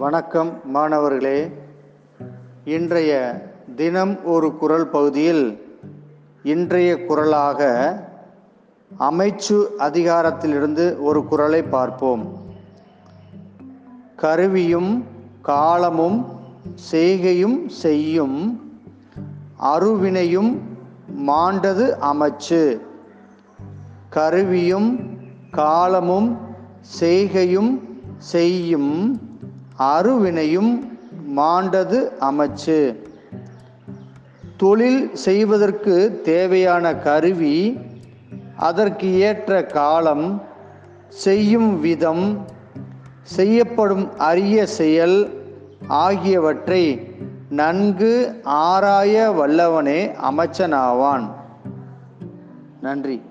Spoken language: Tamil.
வணக்கம் மாணவர்களே. இன்றைய தினம் ஒரு குரல் பகுதியில் இன்றைய குரலாக அமைச்சு அதிகாரத்திலிருந்து ஒரு குரலை பார்ப்போம். கருவியும் காலமும் செய்கையும் செய்யும் அருவினையும் மாண்டது அமைச்சு. கருவியும் காலமும் செய்கையும் செய்யும் அருவினையும் மாண்டது அமைச்சு. தொழில் செய்வதற்கு தேவையான கருவி அதற்கு ஏற்ற காலம் செய்யும் விதம் செய்யப்படும் அரிய செயல் ஆகியவற்றை நன்கு ஆராய வல்லவனே அமைச்சனாவான். நன்றி.